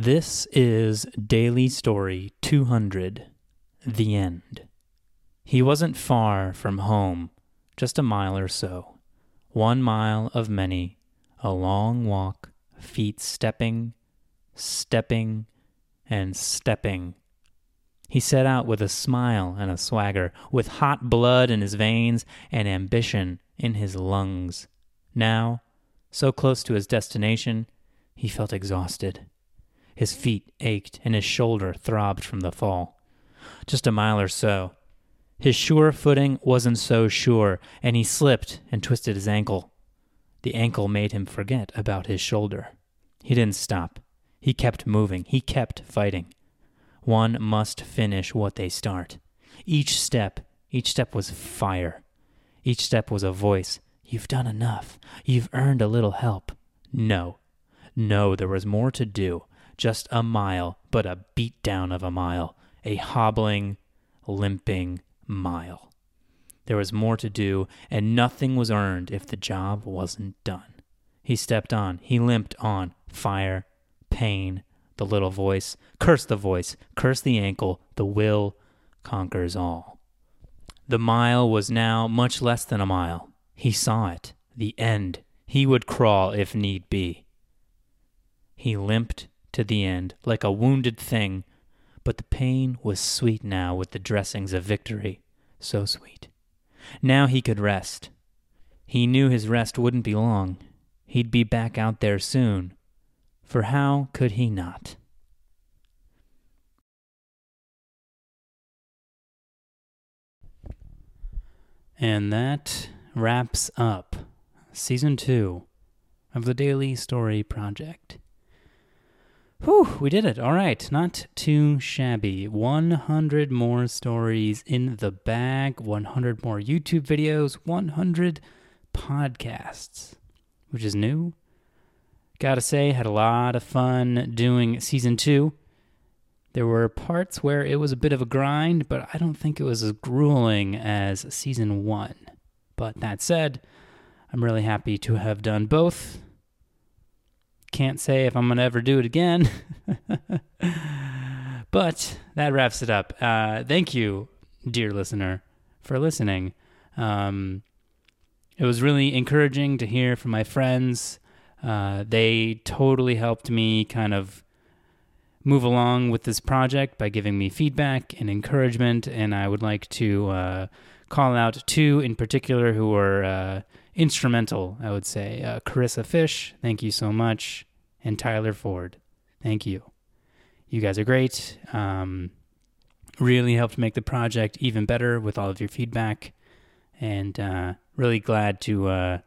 This is Daily Story 200 The End. He wasn't far from home, just a mile or so. One mile of many, a long walk, feet stepping, stepping, and stepping. He set out with a smile and a swagger, with hot blood in his veins and ambition in his lungs. Now, so close to his destination, he felt exhausted. His feet ached and his shoulder throbbed from the fall. Just a mile or so. His sure footing wasn't so sure, and he slipped and twisted his ankle. The ankle made him forget about his shoulder. He didn't stop. He kept moving. He kept fighting. One must finish what they start. Each step, each step was fire. Each step was a voice. You've done enough. You've earned a little help. No. No, there was more to do just a mile, but a beatdown of a mile, a hobbling, limping mile. There was more to do, and nothing was earned if the job wasn't done. He stepped on, he limped on, fire, pain, the little voice, curse the voice, curse the ankle, the will conquers all. The mile was now much less than a mile. He saw it, the end. He would crawl if need be. He limped to the end, like a wounded thing, but the pain was sweet now with the dressings of victory. So sweet. Now he could rest. He knew his rest wouldn't be long. He'd be back out there soon. For how could he not? And that wraps up season two of the Daily Story Project. Whew, we did it. All right. Not too shabby. 100 more stories in the bag, 100 more YouTube videos, 100 podcasts, which is new. Gotta say, had a lot of fun doing season two. There were parts where it was a bit of a grind, but I don't think it was as grueling as season one. But that said, I'm really happy to have done both can't say if I'm going to ever do it again. but that wraps it up. Uh, thank you, dear listener, for listening. Um, it was really encouraging to hear from my friends. Uh, they totally helped me kind of move along with this project by giving me feedback and encouragement. And I would like to uh, call out two in particular who were uh, instrumental, I would say. Uh, Carissa Fish, thank you so much. And Tyler Ford, thank you. You guys are great. Um, really helped make the project even better with all of your feedback. And uh, really glad to uh,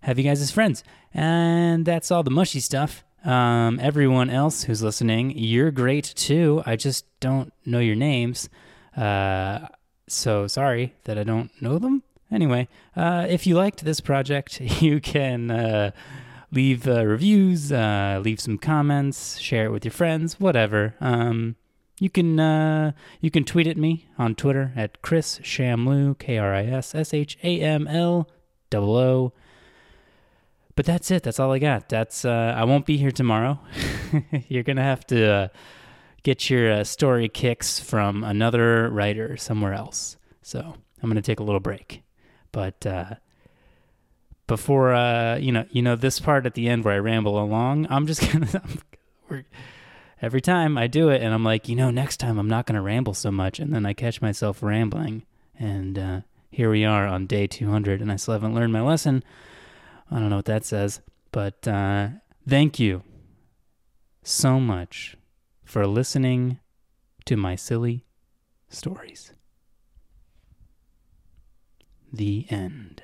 have you guys as friends. And that's all the mushy stuff. Um, everyone else who's listening, you're great too. I just don't know your names. Uh, so sorry that I don't know them. Anyway, uh, if you liked this project, you can uh, leave uh, reviews, uh, leave some comments, share it with your friends, whatever. Um, you can uh, you can tweet at me on Twitter at Kris Shamloo, K R I S S H A M L O O. But that's it. That's all I got. That's uh, I won't be here tomorrow. You're gonna have to uh, get your story kicks from another writer somewhere else. So I'm gonna take a little break. But uh, before uh, you know, you know this part at the end where I ramble along, I'm just gonna. I'm, every time I do it, and I'm like, you know, next time I'm not gonna ramble so much, and then I catch myself rambling, and uh, here we are on day 200, and I still haven't learned my lesson. I don't know what that says, but uh, thank you so much for listening to my silly stories. The end.